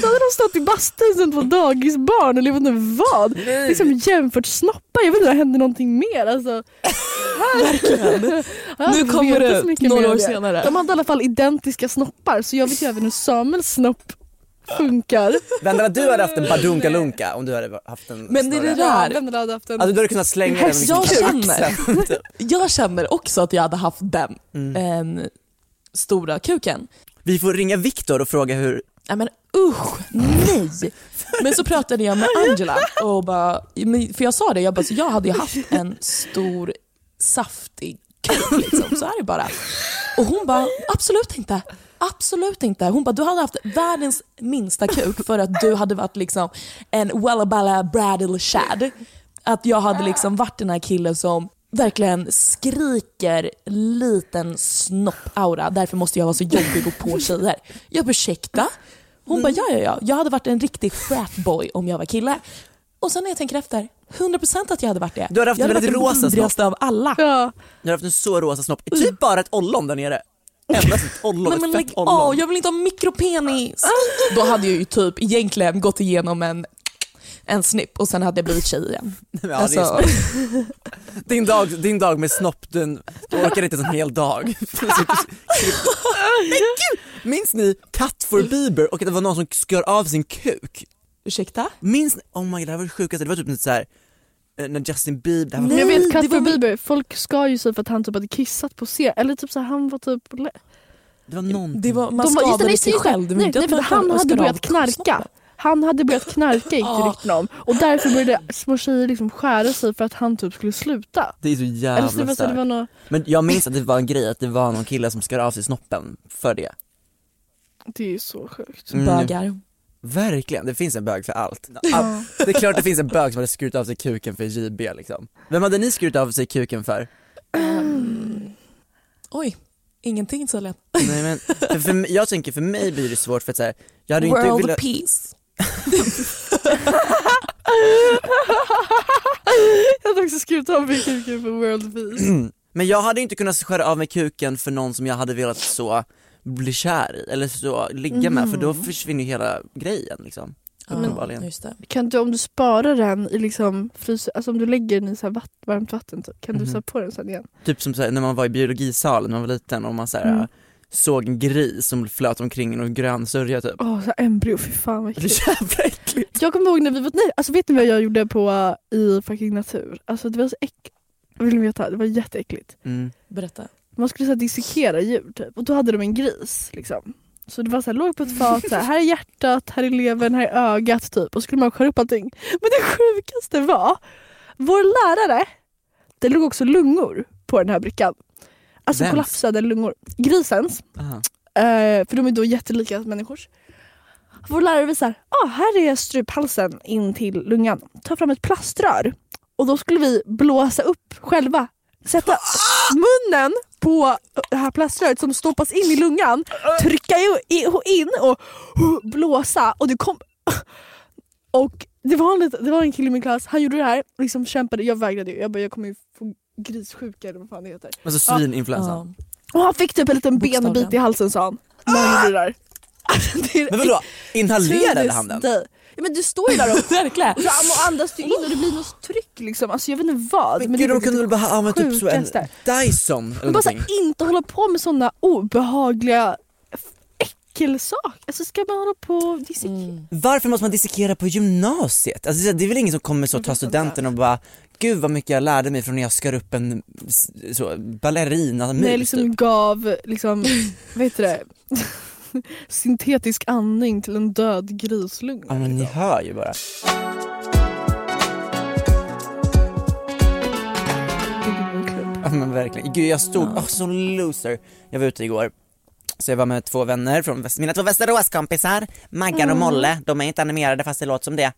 C: Då hade de stått i bastun som två dagisbarn eller jag vet inte vad. Liksom jämfört snoppar. Jag vet inte det hände någonting mer. Alltså. Verkligen.
B: Nu kommer det några år senare.
C: De hade i alla fall identiska snoppar så jag vet ju även hur Samuels snopp funkar.
A: Vendela du hade haft en badunkalunka om du hade haft en
B: Men det är det där.
C: Ja, Vendela hade haft en...
A: Alltså du hade kunnat slänga den
B: Jag känner, jag känner också att jag hade haft den
A: Mm.
B: en stora kuken.
A: Vi får ringa Viktor och fråga hur,
B: Nej men usch, nej! Men så pratade jag med Angela och bara, för jag sa det, jag, bara, så jag hade ju haft en stor saftig kuk liksom, så är det bara. Och hon bara, absolut inte. Absolut inte. Hon bara, du hade haft världens minsta kuk för att du hade varit liksom en Wellabella Bradley Shad. Att jag hade liksom varit den här killen som verkligen skriker liten snopp-aura, därför måste jag vara så jobbig och på tjejer. Jag ursäkta? Hon bara, ja ja ja, jag hade varit en riktig fratboy om jag var kille. Och sen när jag tänker efter, 100% att jag hade varit det.
A: Du hade haft
B: jag
A: en väldigt
B: varit
A: rosa
B: den
A: snopp.
B: vidrigaste av alla.
C: Ja.
A: du hade haft en så rosa snopp, typ bara ett ollon där nere. Endast ett ollon,
B: Nej
A: ett
B: men
A: fett
B: lägg
A: ollon.
B: av, jag vill inte ha mikropenis. Då hade jag ju typ egentligen gått igenom en, en snipp och sen hade jag blivit tjej igen.
A: Ja,
B: Alltså,
A: din, dag, din dag med snopp, den, du orkar inte en hel dag. Men gud! Minns ni Cut for Bieber och att det var någon som skar av sin kuk?
B: ursäkta?
A: Minns ni? Oh my god det här var det sjukaste, det var typ lite såhär när Justin Bieber, det här var
C: Men jag
B: Nej,
C: vet Cut for Bieber, folk ska ju sig för att han typ hade kissat på scen. Eller typ så här, han var typ...
A: det var någonting.
B: Det var, man
C: De var- just
B: skadade
C: nej,
B: sig
C: just det.
B: själv.
C: Nej, nej, för han
B: skar
C: hade börjat knarka. Han hade börjat knarka gick det
B: Ja.
C: rykten om. Och därför började små tjejer liksom skära sig för att han typ skulle sluta.
A: Det är så
C: Eller
A: jävla
C: så det var, så det var
A: starkt.
C: något,
A: Men jag minns att det var en grej att det var någon kille som skar av sig snoppen för det.
C: Det är ju så sjukt.
A: Mm.
B: Bögar.
A: Verkligen, det finns en bög för allt. All, det är klart det finns en bög som hade skurit av sig kuken för JB liksom. Vem hade ni skurit av sig kuken för?
B: Oj, ingenting tydligen.
A: Nej men, för, för, jag tänker för mig blir det svårt för att säga, jag hade ju inte
B: World
A: velat,
B: peace.
C: Jag hade också skrivit av mig kuken för World Peace.
A: men jag hade inte kunnat skära av mig kuken för någon som jag hade velat så bli kär i, eller så ligga med för då försvinner ju hela grejen liksom. Uppenbarligen.
B: just det.
C: Kan du om du sparar den i liksom frys, alltså om du lägger den i så här vatt, varmt vatten typ, kan du
A: Mhm.
C: sätta på den sen igen?
A: Typ som så här, när man var i biologisalen när man var liten och man så här,
C: Mm.
A: såg en gris som flöt omkring i någon grön sörja typ.
C: Åh, så här embryo, fy fan vad
A: Det är
C: äckligt.
A: så jävla äckligt.
C: Jag kommer ihåg när vi var, nej alltså vet ni vad jag gjorde på i fucking natur? Alltså det var så äck, vill ni veta? Det var jätteäckligt.
A: Mm.
B: Berätta.
C: Man skulle så här, dissekera djur typ och då hade de en gris liksom. Så det var så här, låg på ett fat, så här, här är hjärtat, här är levern, här är ögat typ och så skulle man skära upp allting. Men det sjukaste var, vår lärare, det låg också lungor på den här brickan. Alltså
A: Vems?
C: kollapsade lungor. Grisens,
A: Aha.
C: eh, för de är då jättelika människors. Vår lärare visar, ah, här är struphalsen in till lungan. Ta fram ett plaströr. Och då skulle vi blåsa upp själva. Sätta munnen på det här plaströret som stoppas in i lungan, trycka in och blåsa. Och det kom... Och det var, en, det var en kille i min klass, han gjorde det här, liksom kämpade, jag vägrade ju. Jag bara, jag kommer ju få grissjuka eller vad fan det heter.
A: Alltså svininfluensan.
B: Ja.
C: Och han fick typ en liten benbit i halsen sa han. När han gjorde det där. Alltså, det
A: Men vadå, inhalerade han den?
C: Ja, men du står ju där och
B: Verkligen.
C: fram och andas du in och det blir något tryck liksom. Alltså jag vet inte vad.
A: Men
C: det
A: gud
C: är
A: de kunde väl bara ha använt typ så en. Dyson eller
C: Men bara så här, inte hålla på med sådana obehagliga äckelsaker. Alltså ska man hålla på och dissekera?
A: Varför måste man dissekera på gymnasiet? Alltså det är väl ingen som kommer så ta studenten och bara Gud vad mycket jag lärde mig från när jag skar upp en s- så, ballerina mus
C: Nej liksom
A: typ.
C: gav liksom, vad heter det? Syntetisk andning till en död grislunga.
A: Ja men ni hör ju bara. Ja men verkligen. Gud jag stod, åh så loser. Jag var ute igår. Så jag var med två vänner från Väst- mina två Västeråskompisar, Maggan och Molle. De är inte animerade fast det låter som det.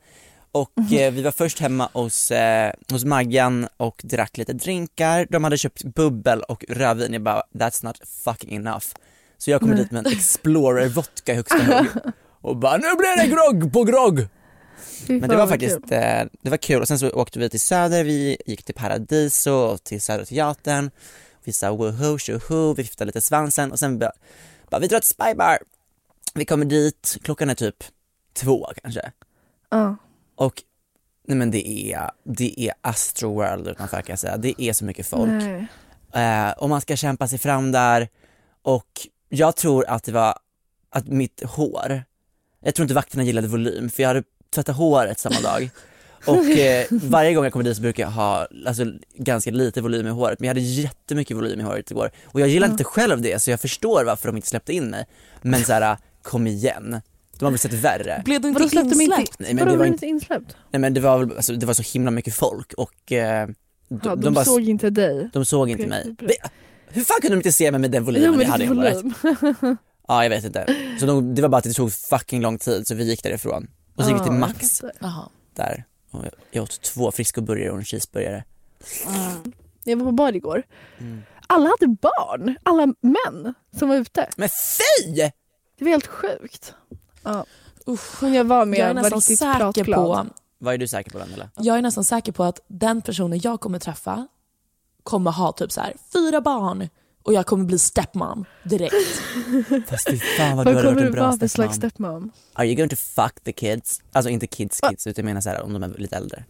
A: Och eh, vi var först hemma hos, eh, hos Maggan och drack lite drinkar. De hade köpt bubbel och rödvin. Jag bara, that's not fucking enough. Så jag kom dit med en Explorer vodka i högsta hugg. Och bara, nu blir det grogg på grogg! Men det var faktiskt,
C: kul.
A: eh, det var kul och sen så åkte vi till Söder, vi gick till Paradiso och till Södra Teatern. Vi sa woho, tjoho, vi viftade lite svansen och sen bara, bara vi drar till Spybar. Vi kommer dit, klockan är typ två kanske.
C: Ja.
A: Och nej men det är, det är Astroworld utanför kan jag säga, det är så mycket folk. Eh, och man ska kämpa sig fram där och jag tror att det var att mitt hår, jag tror inte vakterna gillade volym för jag hade tvättat håret samma dag och eh, varje gång jag kommer dit så brukar jag ha alltså, ganska lite volym i håret men jag hade jättemycket volym i håret igår och jag gillar inte själv det så jag förstår varför de inte släppte in mig men så här, kom igen, de har väl sett värre.
B: Blev du inte
C: Vadå
B: insläppt?
A: Nej, men
C: vadå
A: det var
C: blev
A: inte-
C: inte insläppt?
A: Nej men det var väl, alltså, det var så himla mycket folk och eh, de,
C: Ja, de,
A: de bara,
C: såg inte dig.
A: de såg inte mig.
C: det.
A: Hur fan kunde de inte se mig med den volymen
C: men
A: jag hade i håret? Ja jag vet inte. Så de, det var bara att det tog fucking lång tid så vi gick därifrån. Och så gick vi till Max där och jag, åt två friskoburgare och en cheeseburgare.
C: Jag var på bad igår.
A: Mm.
C: Alla hade barn, alla män som var ute.
A: Men fy!
C: Det var helt sjukt. Ja.
B: Usch.
C: Men jag var med
B: Jag är
C: var
B: nästan
C: riktigt
B: säker
C: pratglad.
B: på
A: Vad är du säker på Vendela?
B: Jag är nästan säker på att den personen jag kommer träffa kommer ha typ så här fyra barn och jag kommer bli stepmom direkt.
A: Fast fy fan vad du hade varit en
C: du
A: bra
C: vara för slags
A: stepmom.
C: stepmom?
A: Are you going to fuck the kids? Alltså inte kids kids utan jag menar såhär om de är lite äldre.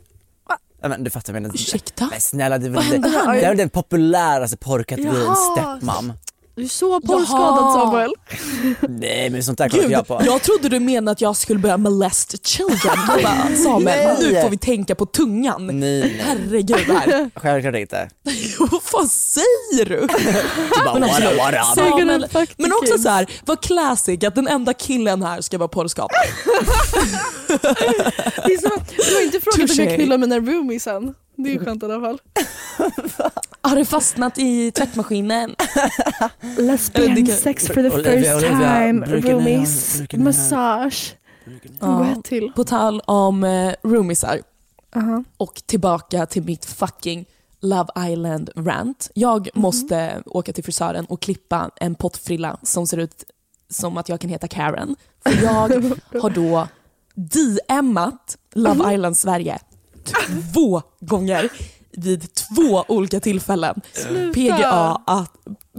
A: Ja, men du fattar vad jag menar.
B: Ursäkta?
A: Men snälla det är
B: Vad
A: det, det
B: nu?
A: är den populäraste porrkategorin stepmom.
C: Du är så porrskadad Samuel.
A: Nej men sånt där kollar
B: Gud,
A: inte jag på.
B: jag trodde du menade att jag skulle börja molest children. Jag bara, Samuel,
A: Nej.
B: nu får vi tänka på tungan.
A: Nej, nej.
B: Herregud här.
A: Självklart inte.
B: Vad fan säger du?
A: Du bara, what up?
C: Säg-
B: Samuel, men också så här, vad classic att den enda killen här ska vara porrskadad.
C: Det är som att, du har inte frågat om
B: Touché.
C: jag knullar mina roomiesen. Det är skönt i alla fall.
B: Har du fastnat i tvättmaskinen?
C: Lesbian sex for the
A: Olivia,
C: first
A: Olivia,
C: time, roomies, massage. Gå ett till.
B: På tal om eh, roomisar
C: Aha.
B: och tillbaka till mitt fucking Love Island rant. Jag måste åka till frisören och klippa en pottfrilla som ser ut som att jag kan heta Karen. För jag har då DMat Love Island Sverige två gånger vid två olika tillfällen. PGA att,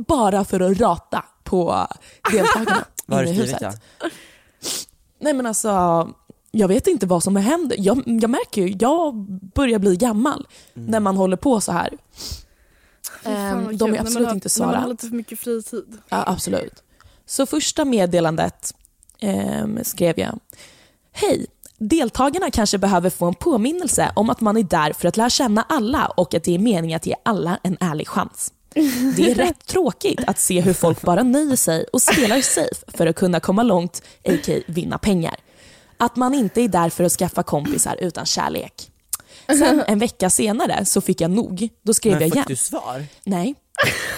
B: bara för att rata på deltagarna inne i huset. Nej men alltså, jag vet inte vad som händer. Jag, jag märker ju, jag börjar bli gammal när man håller på så här.
C: Fan,
B: Ehm, de är absolut
C: har-
B: inte
C: När man har lite för mycket fritid.
B: Ja, absolut. Så första meddelandet ehm, skrev jag. Hej! Deltagarna kanske behöver få en påminnelse om att man är där för att lära känna alla och att det är meningen att ge alla en ärlig chans. Det är rätt tråkigt att se hur folk bara nöjer sig och spelar safe för att kunna komma långt, a.k.a. vinna pengar. Att man inte är där för att skaffa kompisar utan kärlek. Sen en vecka senare så fick jag nog. Då skrev
A: Men
B: jag
A: fick
B: igen.
A: du svar?
B: Nej.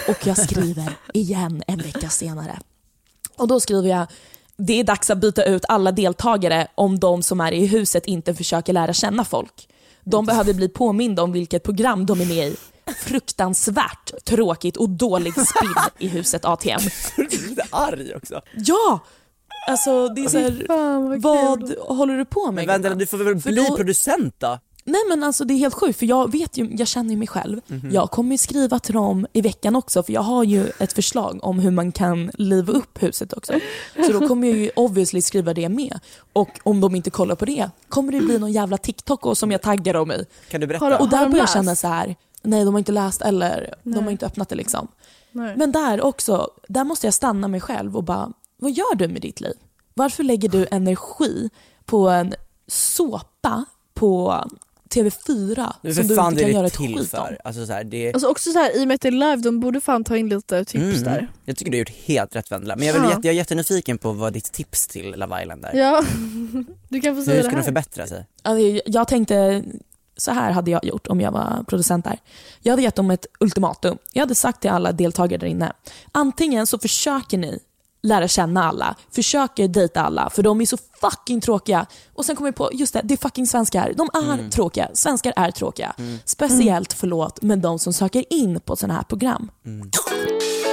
B: Och jag skriver igen en vecka senare. Och då skriver jag, det är dags att byta ut alla deltagare om de som är i huset inte försöker lära känna folk. De behöver bli påminda om vilket program de är med i. Fruktansvärt tråkigt och dålig spinn i huset ATM.
A: Du är lite arg också.
B: Ja! Alltså det är så här,
C: Fan vad,
B: vad håller du på med?
A: Men vänta, du får väl
B: För
A: bli
B: då-
A: producent då?
B: Nej men alltså det är helt sjukt för jag vet ju, jag känner ju mig själv.
A: Mhm.
B: Jag kommer ju skriva till dem i veckan också för jag har ju ett förslag om hur man kan liva upp huset också. Så då kommer jag ju obviously skriva det med. Och om de inte kollar på det kommer det bli någon jävla TikTok och som jag taggar dem i.
A: Kan du berätta?
B: Och där
C: de
B: börjar jag känna så här. nej de har inte läst eller de
C: Nej.
B: har inte öppnat det liksom.
C: Nej.
B: Men där också, där måste jag stanna mig själv och bara, vad gör du med ditt liv? Varför lägger du energi på en såpa på TV4
A: Det är
B: som du
A: fan
B: inte kan göra ett
A: till
B: skit
A: för.
B: om?
A: Alltså så här, det...
C: Alltså också så här, i och med att det är live, de borde fan ta in lite tips
A: Mm.
C: där.
A: Jag tycker du har gjort helt rätt Vendela. Men jag, vill
C: Ja.
A: jag är jättenyfiken på vad ditt tips till Love Island är.
C: Ja, du kan få
A: Hur
C: säga
A: ska
C: det
A: de förbättra sig?
B: Alltså, jag- jag tänkte, så här hade jag gjort om jag var producent där. Jag hade gett dem ett ultimatum. Jag hade sagt till alla deltagare där inne, antingen så försöker ni lära känna alla, försöker dejta alla för de är så fucking tråkiga. Och sen kommer jag på, just det, det är fucking svenskar. De är tråkiga. Svenskar är tråkiga. Speciellt, förlåt, men de som söker in på sådana här program.
A: Jag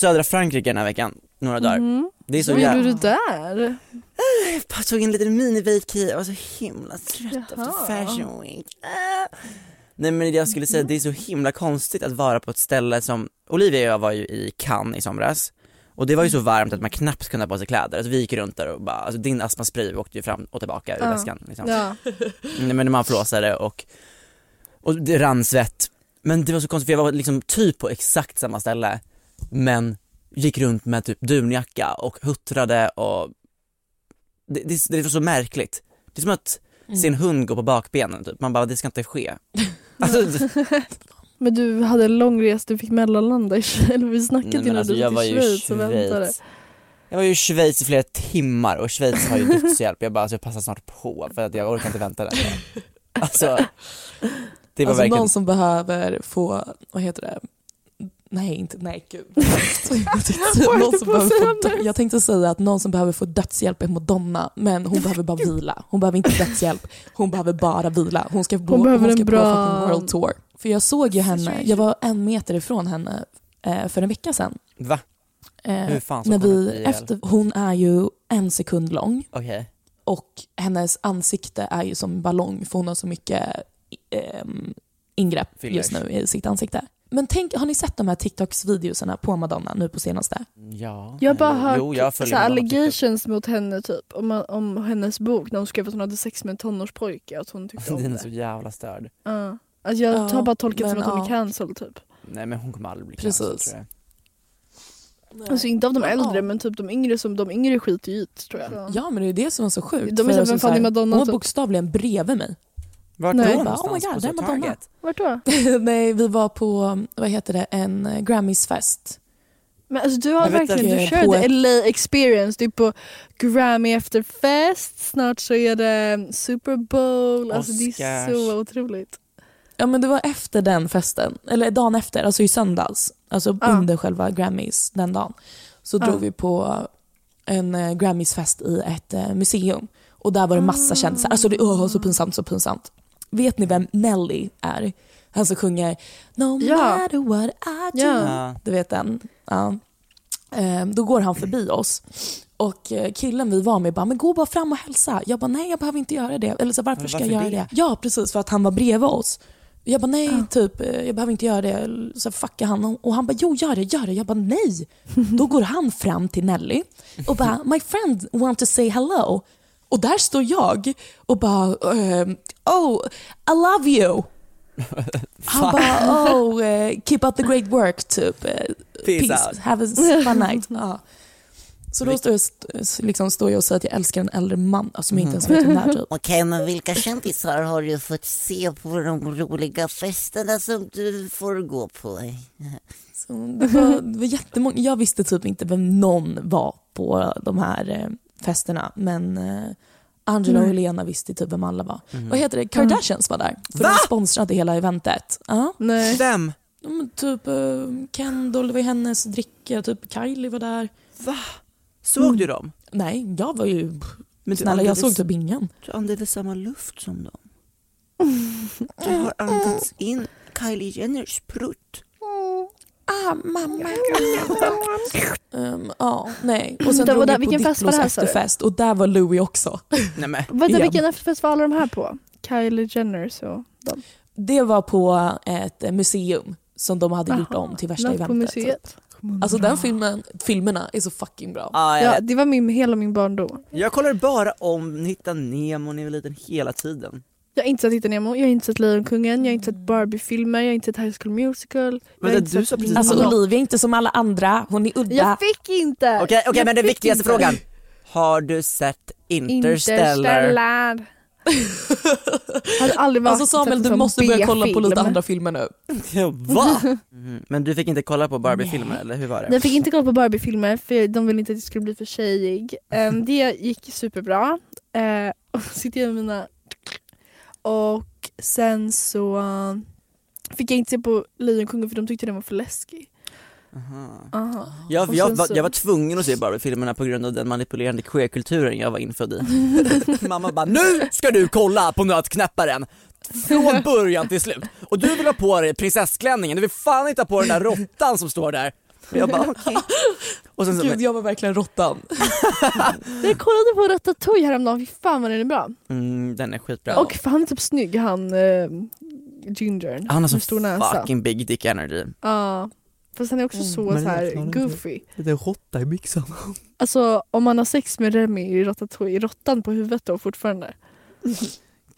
A: södra Frankrike den här veckan, några dagar. Det är så
C: Vad gjorde du där?
A: Jag tog en liten mini-vacay, jag var så himla trött efter
C: Jaha.
A: fashion week. Ah. Nej men jag skulle säga, det är så himla konstigt att vara på ett ställe som, Olivia och jag var ju i Cannes i somras och det var ju så varmt att man knappt kunde ha på sig kläder, alltså vi gick runt där och bara, alltså din astmaspray åkte ju fram och tillbaka ur
C: Ja.
A: väskan liksom.
C: Ja.
A: Nej men man flåsade och, och det rann svett. Men det var så konstigt för jag var liksom typ på exakt samma ställe men gick runt med typ dunjacka och huttrade och det, det, det var så märkligt. Det är som att se en hund gå på bakbenen typ, man bara det ska inte ske. Alltså,
C: Men du hade en lång resa, du fick mellanlanda i Schweiz, eller vi snackade
A: nej,
C: ju när
A: alltså,
C: du
A: jag
C: var i
A: ju i
C: Schweiz och väntade.
A: Schweiz. Jag var ju i Schweiz i flera timmar och Schweiz har ju dödshjälp, jag bara alltså, jag passar snart på för att jag orkar inte vänta längre. Alltså, det var
B: alltså
A: verkligen
B: någon som behöver få, vad heter det? Nej, inte, nej gud. jag, tänkte säga, någon som behöver få, dö- jag tänkte säga att någon som behöver få dödshjälp är Madonna, men hon behöver bara vila. Hon behöver inte dödshjälp, hon behöver bara vila. Hon ska, bo,
C: Hon behöver
B: hon ska
C: en
B: på
C: bra-
B: world tour. För jag såg ju henne, jag var en meter ifrån henne eh, för en vecka sedan.
A: Va?
B: Eh,
A: Hur fan
B: när vi, efter, hon är ju en sekund lång
A: Okej.
B: och hennes ansikte är ju som en ballong för hon har så mycket ehm, ingrepp
A: Fillers.
B: just nu i sitt ansikte. Men tänk, har ni sett de här TikToks-videorna på Madonna nu på senaste?
A: Ja.
C: Jag har bara hört
A: jo, jag
C: så allegations mot henne typ, om, om hennes bok när hon skrev att hon hade sex med en tonårspojke och att hon tyckte om
A: Den är
C: det.
A: så jävla störd.
C: Ja. Alltså jag
B: Ja,
C: har bara tolkat det som
B: men
C: att hon är
B: ja.
C: cancelled typ.
A: Nej men hon kommer aldrig bli
B: Precis.
A: cancelled tror jag.
C: Alltså inte av de
B: Men,
C: äldre
B: ja.
C: men typ de yngre som de yngre skiter ju i det, tror jag.
B: Ja men det är det som är så sjukt.
C: De är så, vem fan
B: så här,
C: är Madonna,
B: Hon var
C: typ?
B: bokstavligen bredvid mig.
A: Vart
C: Nej.
A: var
B: Bara, oh my
A: någonstans?
B: God,
A: på
B: det är
A: så
B: Madonna.
A: Target?
C: Vart då?
B: Nej, vi var på, vad heter det, en Grammys-fest.
C: Men alltså du har
A: Jag
C: verkligen,
B: att-
C: du kör
B: På
C: the LA experience, du är på Grammy efter fest, snart så är det Super Bowl, alltså det är så otroligt.
B: Ja men det var efter den festen, eller dagen efter, alltså i söndags. Alltså
C: Ja.
B: under själva Grammys den dagen. Så
C: Ja.
B: drog vi på en eh, Grammys-fest i ett eh, museum. Och där var det massa kändisar. Alltså det åh, så pinsamt, så pinsamt. Vet ni vem Nelly är? Han som sjunger No
C: Ja.
B: matter what I do.
C: Ja.
A: Ja.
B: Du vet den? Ja. Eh, Då går han förbi oss. Och eh, killen vi var med bara, men gå bara fram och hälsa. Jag bara, nej jag behöver inte göra det. Eller så varför
A: Men
B: ska jag
A: varför
B: göra
A: det?
B: det? Ja precis, för att han var bredvid oss. Jag bara, nej typ, eh, jag behöver inte göra det. Så fuckar han. Och han bara, jo gör det, gör det. Jag bara, nej. Då går han fram till Nelly och bara, my friend want to say hello. Och där står jag och bara, ehm, oh, I love you. Han bara, oh, eh, keep up the great work typ. Eh,
A: Peace out.
B: have a fun night. Ja. Så då står jag, liksom står jag och säger att jag älskar en äldre man alltså, som jag inte ens vet vem det är. Typ.
D: Okej, men vilka kändisar har du fått se på de roliga festerna som du får gå på?
B: Så det, var, det var jättemånga. Jag visste typ inte vem någon var på de här eh, festerna. Men eh, Angela och Helena visste typ vem alla var. Vad heter det? Kardashians var där. För de sponsrade hela eventet. Ja.
C: Nej.
A: Vem?
B: De, typ uh, Kendall, det var ju hennes dricka. Typ Kylie var där.
A: Va? Såg du dem?
B: Nej, jag var ju...
A: Men du
B: Snälla, jag
A: andades-
B: såg typ ingen.
A: Du andades samma luft som dem. Du har andats in Kylie Jenners prutt.
B: Mamma. um, ja, nej. Och sen
C: Det var
B: drog
C: där-
B: vi på
C: vilken fest var det
B: Diplos efterfest och där var Louis också.
A: Nej, men.
C: Vänta, vilken efterfest var alla de här på? Kylie Jenners och de.
B: Det var på ett museum som de hade gjort
C: Aha,
B: om till värsta eventet.
C: på museet.
B: Alltså den filmen, filmerna är så fucking bra.
A: Ah,
C: Ja,
A: jag,
C: det var min, hela min barndom.
A: jag kollar bara om Hitta Nemo när jag var liten hela tiden.
C: Jag har inte sett Hitta Nemo, jag har inte sett Lejonkungen, jag har inte sett Barbie-filmer, jag har inte sett High School Musical.
A: Vänta,
C: inte
A: du sa precis-.
B: Alltså Olivia är inte som alla andra, hon är udda.
C: Jag fick inte!
A: Okej, okej
C: Jag
A: men den viktigaste
C: inte.
A: frågan. Har du sett Interstellar?
C: Interstellar. hade aldrig varit
B: Alltså Samuel du måste börja kolla på lite andra filmer nu.
A: Va? Mhm, Men du fick inte kolla på Barbie-filmer eller hur var det?
C: Jag fick inte kolla på Barbie-filmer för de ville inte att jag skulle bli för tjejig. Um, det gick superbra. Uh, och sitter jag med mina... Och sen så fick jag inte se på Lejonkungen för de tyckte den var för läskig. Aha.
A: Jag,
C: Och
A: jag,
C: sen
A: var,
C: så-
A: jag var tvungen att se Barbie-filmerna på grund av den manipulerande queerkulturen jag var infödd i. Mamma bara nu ska du kolla på Nötknäpparen! Från början till slut. Och du vill ha på dig prinsessklänningen, du vill fan inte ha på den där råttan som står där. Och jag bara okej. Och sen så,
B: Gud jag var verkligen råttan.
C: Jag kollade på Ratatouille häromdagen, fy fan vad den är bra.
A: mm, den är skitbra.
C: Och är typ snygg han uh, Ginger.
A: Han har sån
C: stor näsa.
A: fucking big dick energy.
C: Ja. Fast han är också så,
A: men
C: så här goofy.
A: Det är råtta i byxan.
C: Alltså om man har sex med Remy i Ratatouille, är råttan på huvudet då fortfarande?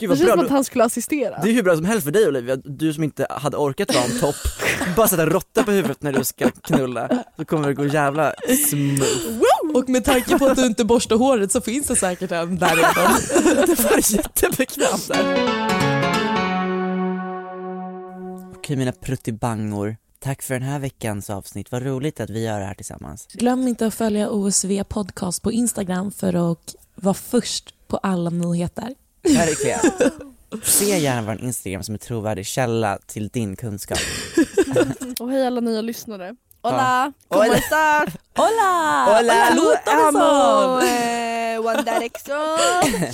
A: Gud
C: Det känns
A: bra,
C: som att han skulle assistera.
A: det är hur bra som helst för dig Olivia, du som inte hade orkat vara en topp. Bara sätta råtta på huvudet när du ska knulla, så kommer det gå jävla smooth.
B: Och med tanke på att du inte borstar håret så finns det säkert en där redan.
A: Det var jättebekvämt där. Okej mina pruttibangor, tack för den här veckans avsnitt. Vad roligt att vi gör det här tillsammans.
B: Glöm inte att följa OSV podcast på Instagram för att vara först på alla nyheter.
A: Verkligen. Se gärna vår Instagram som en trovärdig källa till din kunskap.
C: Och hej alla nya lyssnare. Hola!
A: Ja.
C: ¿Cómo
A: Hola.
C: estás?
B: Hola!
A: Hola.
C: Amo eh, One Direction!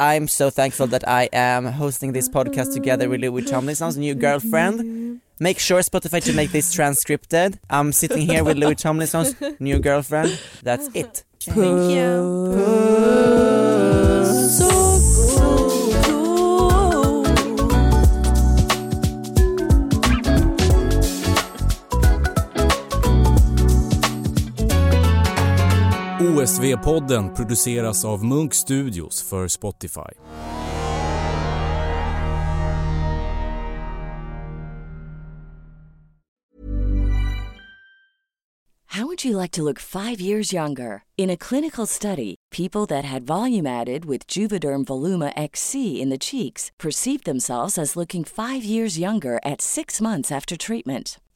A: I'm so thankful that I am hosting this podcast together with Louis Tomlinson's new girlfriend. Make sure Spotify to make this transcripted. I'm sitting here with Louis Tomlinson's new girlfriend. That's it.
C: Thank you.
E: HSV-podden produceras av Munk Studios för Spotify.
F: How would you like to look five years younger? In a clinical study, people that had volume added with Juvederm Voluma XC in the cheeks perceived themselves as looking five years younger at six months after treatment.